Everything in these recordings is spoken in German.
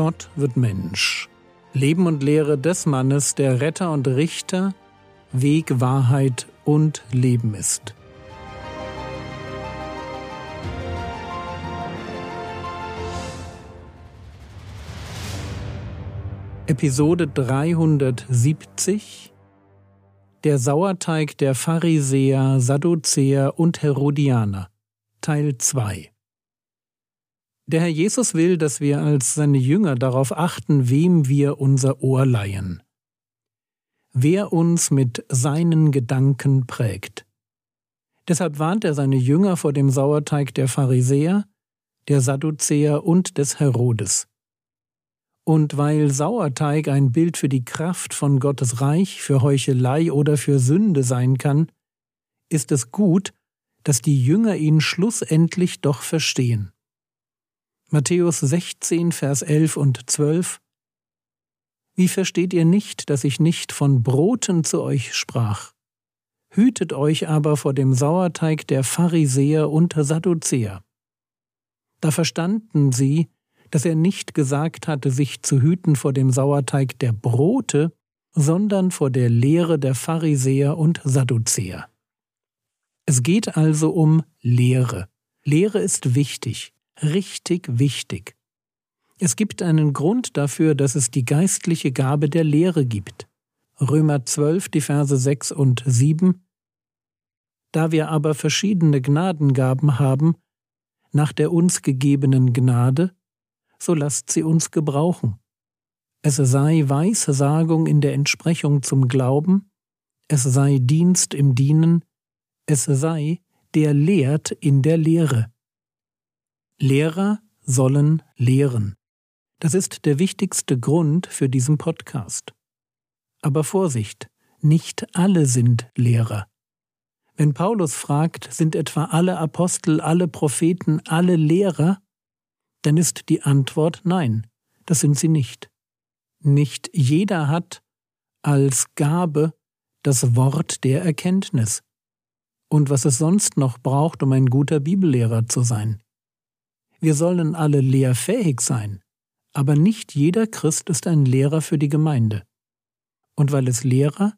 Gott wird Mensch. Leben und Lehre des Mannes, der Retter und Richter, Weg, Wahrheit und Leben ist. Episode 370 Der Sauerteig der Pharisäer, Sadduzäer und Herodianer Teil 2 Der Herr Jesus will, dass wir als seine Jünger darauf achten, wem wir unser Ohr leihen. Wer uns mit seinen Gedanken prägt. Deshalb warnt er seine Jünger vor dem Sauerteig der Pharisäer, der Sadduzäer und des Herodes. Und weil Sauerteig ein Bild für die Kraft von Gottes Reich, für Heuchelei oder für Sünde sein kann, ist es gut, dass die Jünger ihn schlussendlich doch verstehen. Matthäus 16, Vers 11 und 12 Wie versteht ihr nicht, dass ich nicht von Broten zu euch sprach? Hütet euch aber vor dem Sauerteig der Pharisäer und Sadduzäer. Da verstanden sie, dass er nicht gesagt hatte, sich zu hüten vor dem Sauerteig der Brote, sondern vor der Lehre der Pharisäer und Sadduzäer. Es geht also um Lehre. Lehre ist wichtig, richtig wichtig. Es gibt einen Grund dafür, dass es die geistliche Gabe der Lehre gibt. Römer 12, die Verse 6 und 7. Da wir aber verschiedene Gnadengaben haben, nach der uns gegebenen Gnade, so lasst sie uns gebrauchen. Es sei Weissagung in der Entsprechung zum Glauben, es sei Dienst im Dienen, es sei der lehrt in der Lehre. Lehrer sollen lehren. Das ist der wichtigste Grund für diesen Podcast. Aber Vorsicht, nicht alle sind Lehrer. Wenn Paulus fragt, sind etwa alle Apostel, alle Propheten, alle Lehrer, dann ist die Antwort nein, das sind sie nicht. Nicht jeder hat als Gabe das Wort der Erkenntnis und was es sonst noch braucht, um ein guter Bibellehrer zu sein. Wir sollen alle lehrfähig sein, aber nicht jeder Christ ist ein Lehrer für die Gemeinde. Und weil es Lehrer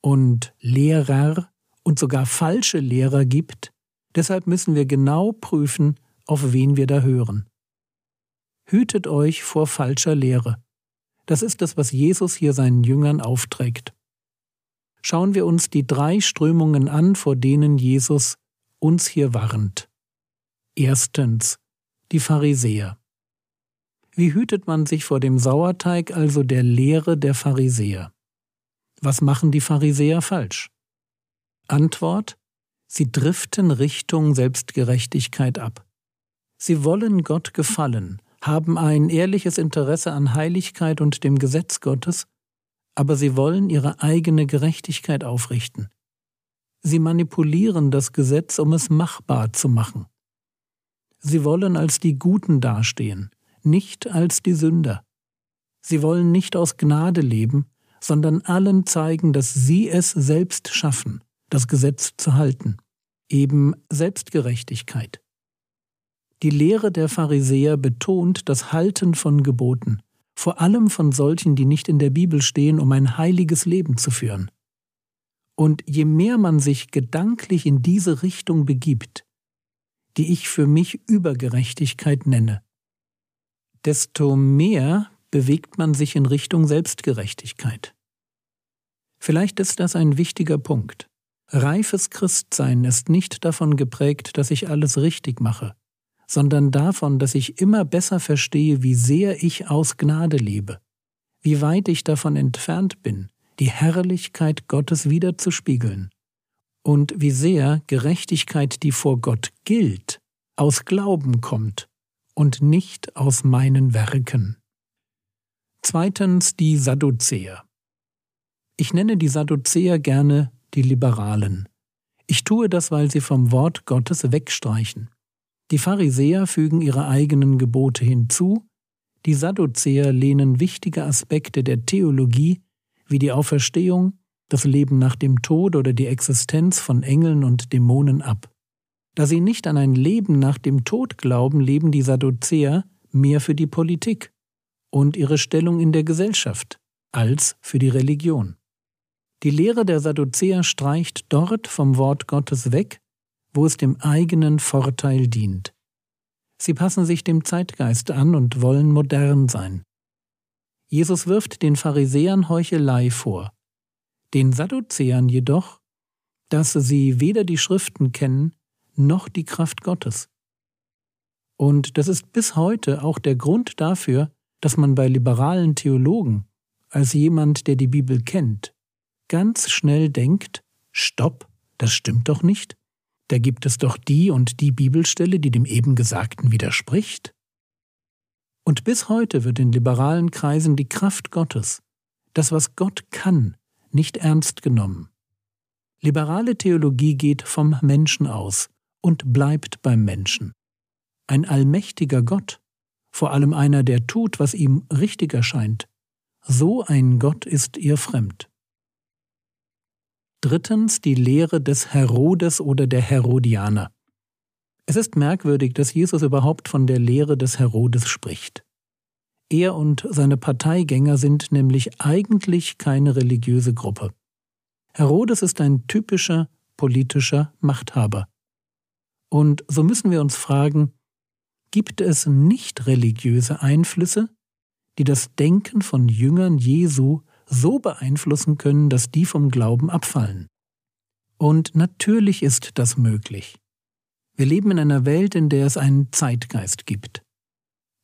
und Lehrer und sogar falsche Lehrer gibt, deshalb müssen wir genau prüfen, auf wen wir da hören. Hütet euch vor falscher Lehre. Das ist das, was Jesus hier seinen Jüngern aufträgt. Schauen wir uns die drei Strömungen an, vor denen Jesus uns hier warnt. Erstens die Pharisäer. Wie hütet man sich vor dem Sauerteig, also der Lehre der Pharisäer? Was machen die Pharisäer falsch? Antwort Sie driften Richtung Selbstgerechtigkeit ab. Sie wollen Gott gefallen, haben ein ehrliches Interesse an Heiligkeit und dem Gesetz Gottes, aber sie wollen ihre eigene Gerechtigkeit aufrichten. Sie manipulieren das Gesetz, um es machbar zu machen. Sie wollen als die Guten dastehen, nicht als die Sünder. Sie wollen nicht aus Gnade leben, sondern allen zeigen, dass sie es selbst schaffen, das Gesetz zu halten, eben Selbstgerechtigkeit. Die Lehre der Pharisäer betont das Halten von Geboten, vor allem von solchen, die nicht in der Bibel stehen, um ein heiliges Leben zu führen. Und je mehr man sich gedanklich in diese Richtung begibt, die ich für mich Übergerechtigkeit nenne, desto mehr bewegt man sich in Richtung Selbstgerechtigkeit. Vielleicht ist das ein wichtiger Punkt. Reifes Christsein ist nicht davon geprägt, dass ich alles richtig mache, sondern davon, dass ich immer besser verstehe, wie sehr ich aus Gnade lebe, wie weit ich davon entfernt bin, die Herrlichkeit Gottes wiederzuspiegeln, und wie sehr Gerechtigkeit, die vor Gott gilt, aus Glauben kommt und nicht aus meinen Werken. Zweitens die Sadduzäer. Ich nenne die Sadduzäer gerne die Liberalen. Ich tue das, weil sie vom Wort Gottes wegstreichen. Die Pharisäer fügen ihre eigenen Gebote hinzu, die Sadduzäer lehnen wichtige Aspekte der Theologie wie die Auferstehung, das Leben nach dem Tod oder die Existenz von Engeln und Dämonen ab. Da sie nicht an ein Leben nach dem Tod glauben, leben die Sadduzäer mehr für die Politik und ihre Stellung in der Gesellschaft als für die Religion. Die Lehre der Sadduzäer streicht dort vom Wort Gottes weg, wo es dem eigenen Vorteil dient. Sie passen sich dem Zeitgeist an und wollen modern sein. Jesus wirft den Pharisäern Heuchelei vor, den Sadduzäern jedoch, dass sie weder die Schriften kennen noch die Kraft Gottes. Und das ist bis heute auch der Grund dafür, dass man bei liberalen Theologen als jemand, der die Bibel kennt, ganz schnell denkt, Stopp, das stimmt doch nicht. Da gibt es doch die und die Bibelstelle, die dem eben Gesagten widerspricht. Und bis heute wird in liberalen Kreisen die Kraft Gottes, das, was Gott kann, nicht ernst genommen. Liberale Theologie geht vom Menschen aus und bleibt beim Menschen. Ein allmächtiger Gott, vor allem einer, der tut, was ihm richtig erscheint, so ein Gott ist ihr fremd. Drittens die Lehre des Herodes oder der Herodianer. Es ist merkwürdig, dass Jesus überhaupt von der Lehre des Herodes spricht. Er und seine Parteigänger sind nämlich eigentlich keine religiöse Gruppe. Herodes ist ein typischer politischer Machthaber. Und so müssen wir uns fragen, gibt es nicht religiöse Einflüsse, die das Denken von Jüngern Jesu so beeinflussen können, dass die vom Glauben abfallen? Und natürlich ist das möglich. Wir leben in einer Welt, in der es einen Zeitgeist gibt.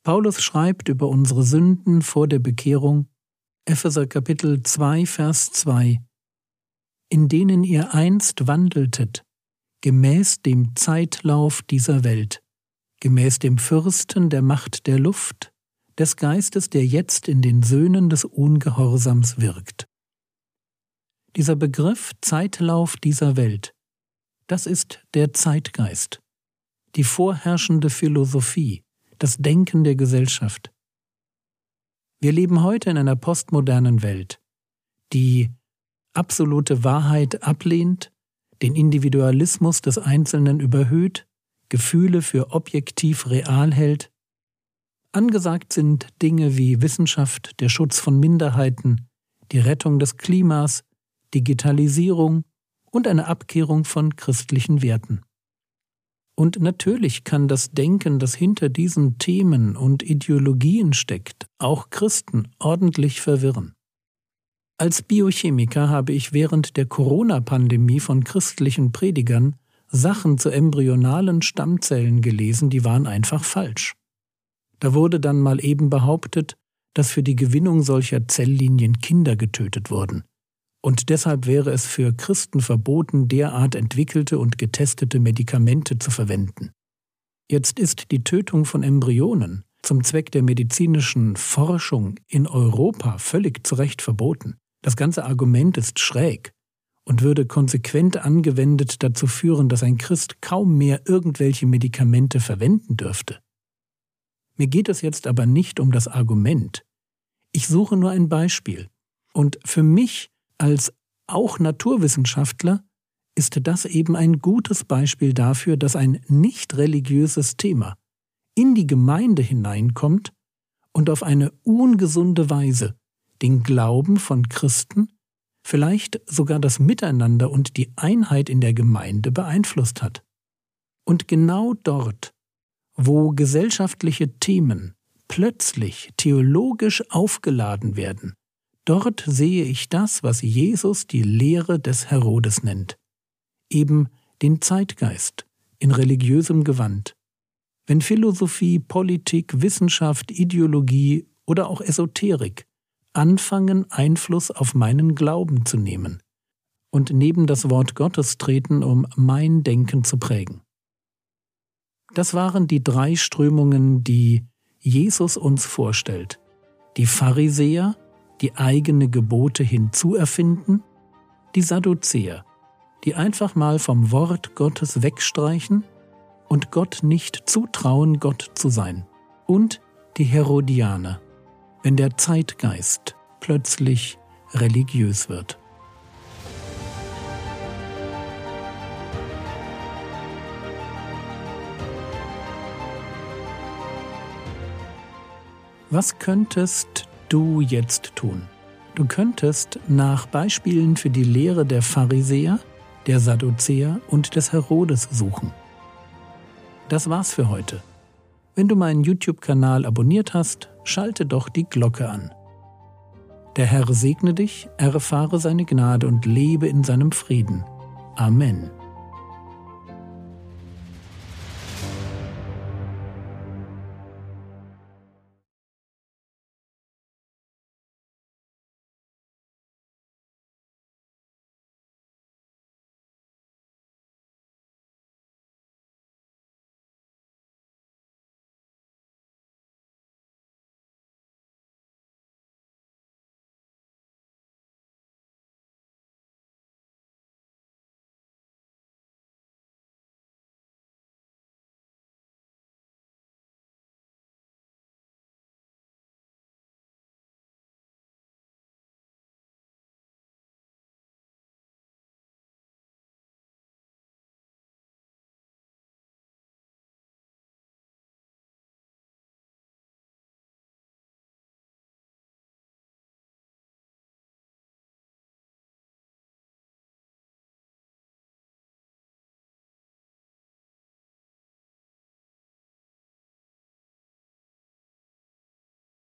Paulus schreibt über unsere Sünden vor der Bekehrung, Epheser Kapitel 2, Vers 2, in denen ihr einst wandeltet, gemäß dem Zeitlauf dieser Welt, gemäß dem Fürsten der Macht der Luft, des Geistes, der jetzt in den Söhnen des Ungehorsams wirkt. Dieser Begriff Zeitlauf dieser Welt, das ist der Zeitgeist, die vorherrschende Philosophie, das Denken der Gesellschaft. Wir leben heute in einer postmodernen Welt, die absolute Wahrheit ablehnt, den Individualismus des Einzelnen überhöht, Gefühle für objektiv real hält. Angesagt sind Dinge wie Wissenschaft, der Schutz von Minderheiten, die Rettung des Klimas, Digitalisierung und eine Abkehrung von christlichen Werten. Und natürlich kann das Denken, das hinter diesen Themen und Ideologien steckt, auch Christen ordentlich verwirren. Als Biochemiker habe ich während der Corona-Pandemie von christlichen Predigern Sachen zu embryonalen Stammzellen gelesen, die waren einfach falsch. Da wurde dann mal eben behauptet, dass für die Gewinnung solcher Zelllinien Kinder getötet wurden und deshalb wäre es für Christen verboten, derart entwickelte und getestete Medikamente zu verwenden. Jetzt ist die Tötung von Embryonen zum Zweck der medizinischen Forschung in Europa völlig zu Recht verboten. Das ganze Argument ist schräg und würde konsequent angewendet dazu führen, dass ein Christ kaum mehr irgendwelche Medikamente verwenden dürfte. Mir geht es jetzt aber nicht um das Argument. Ich suche nur ein Beispiel. Und für mich als auch Naturwissenschaftler ist das eben ein gutes Beispiel dafür, dass ein nicht religiöses Thema in die Gemeinde hineinkommt und auf eine ungesunde Weise den Glauben von Christen, vielleicht sogar das Miteinander und die Einheit in der Gemeinde beeinflusst hat. Und genau dort, wo gesellschaftliche Themen plötzlich theologisch aufgeladen werden, Dort sehe ich das, was Jesus die Lehre des Herodes nennt, eben den Zeitgeist in religiösem Gewand. Wenn Philosophie, Politik, Wissenschaft, Ideologie oder auch Esoterik anfangen, Einfluss auf meinen Glauben zu nehmen und neben das Wort Gottes treten, um mein Denken zu prägen. Das waren die drei Strömungen, die Jesus uns vorstellt. Die Pharisäer, die eigene Gebote hinzuerfinden, die Sadduzäer, die einfach mal vom Wort Gottes wegstreichen und Gott nicht zutrauen, Gott zu sein, und die Herodianer, wenn der Zeitgeist plötzlich religiös wird. Was könntest du jetzt tun? Du könntest nach Beispielen für die Lehre der Pharisäer, der Sadduzäer und des Herodes suchen. Das war's für heute. Wenn du meinen YouTube-Kanal abonniert hast, schalte doch die Glocke an. Der Herr segne dich, erfahre seine Gnade und lebe in seinem Frieden. Amen.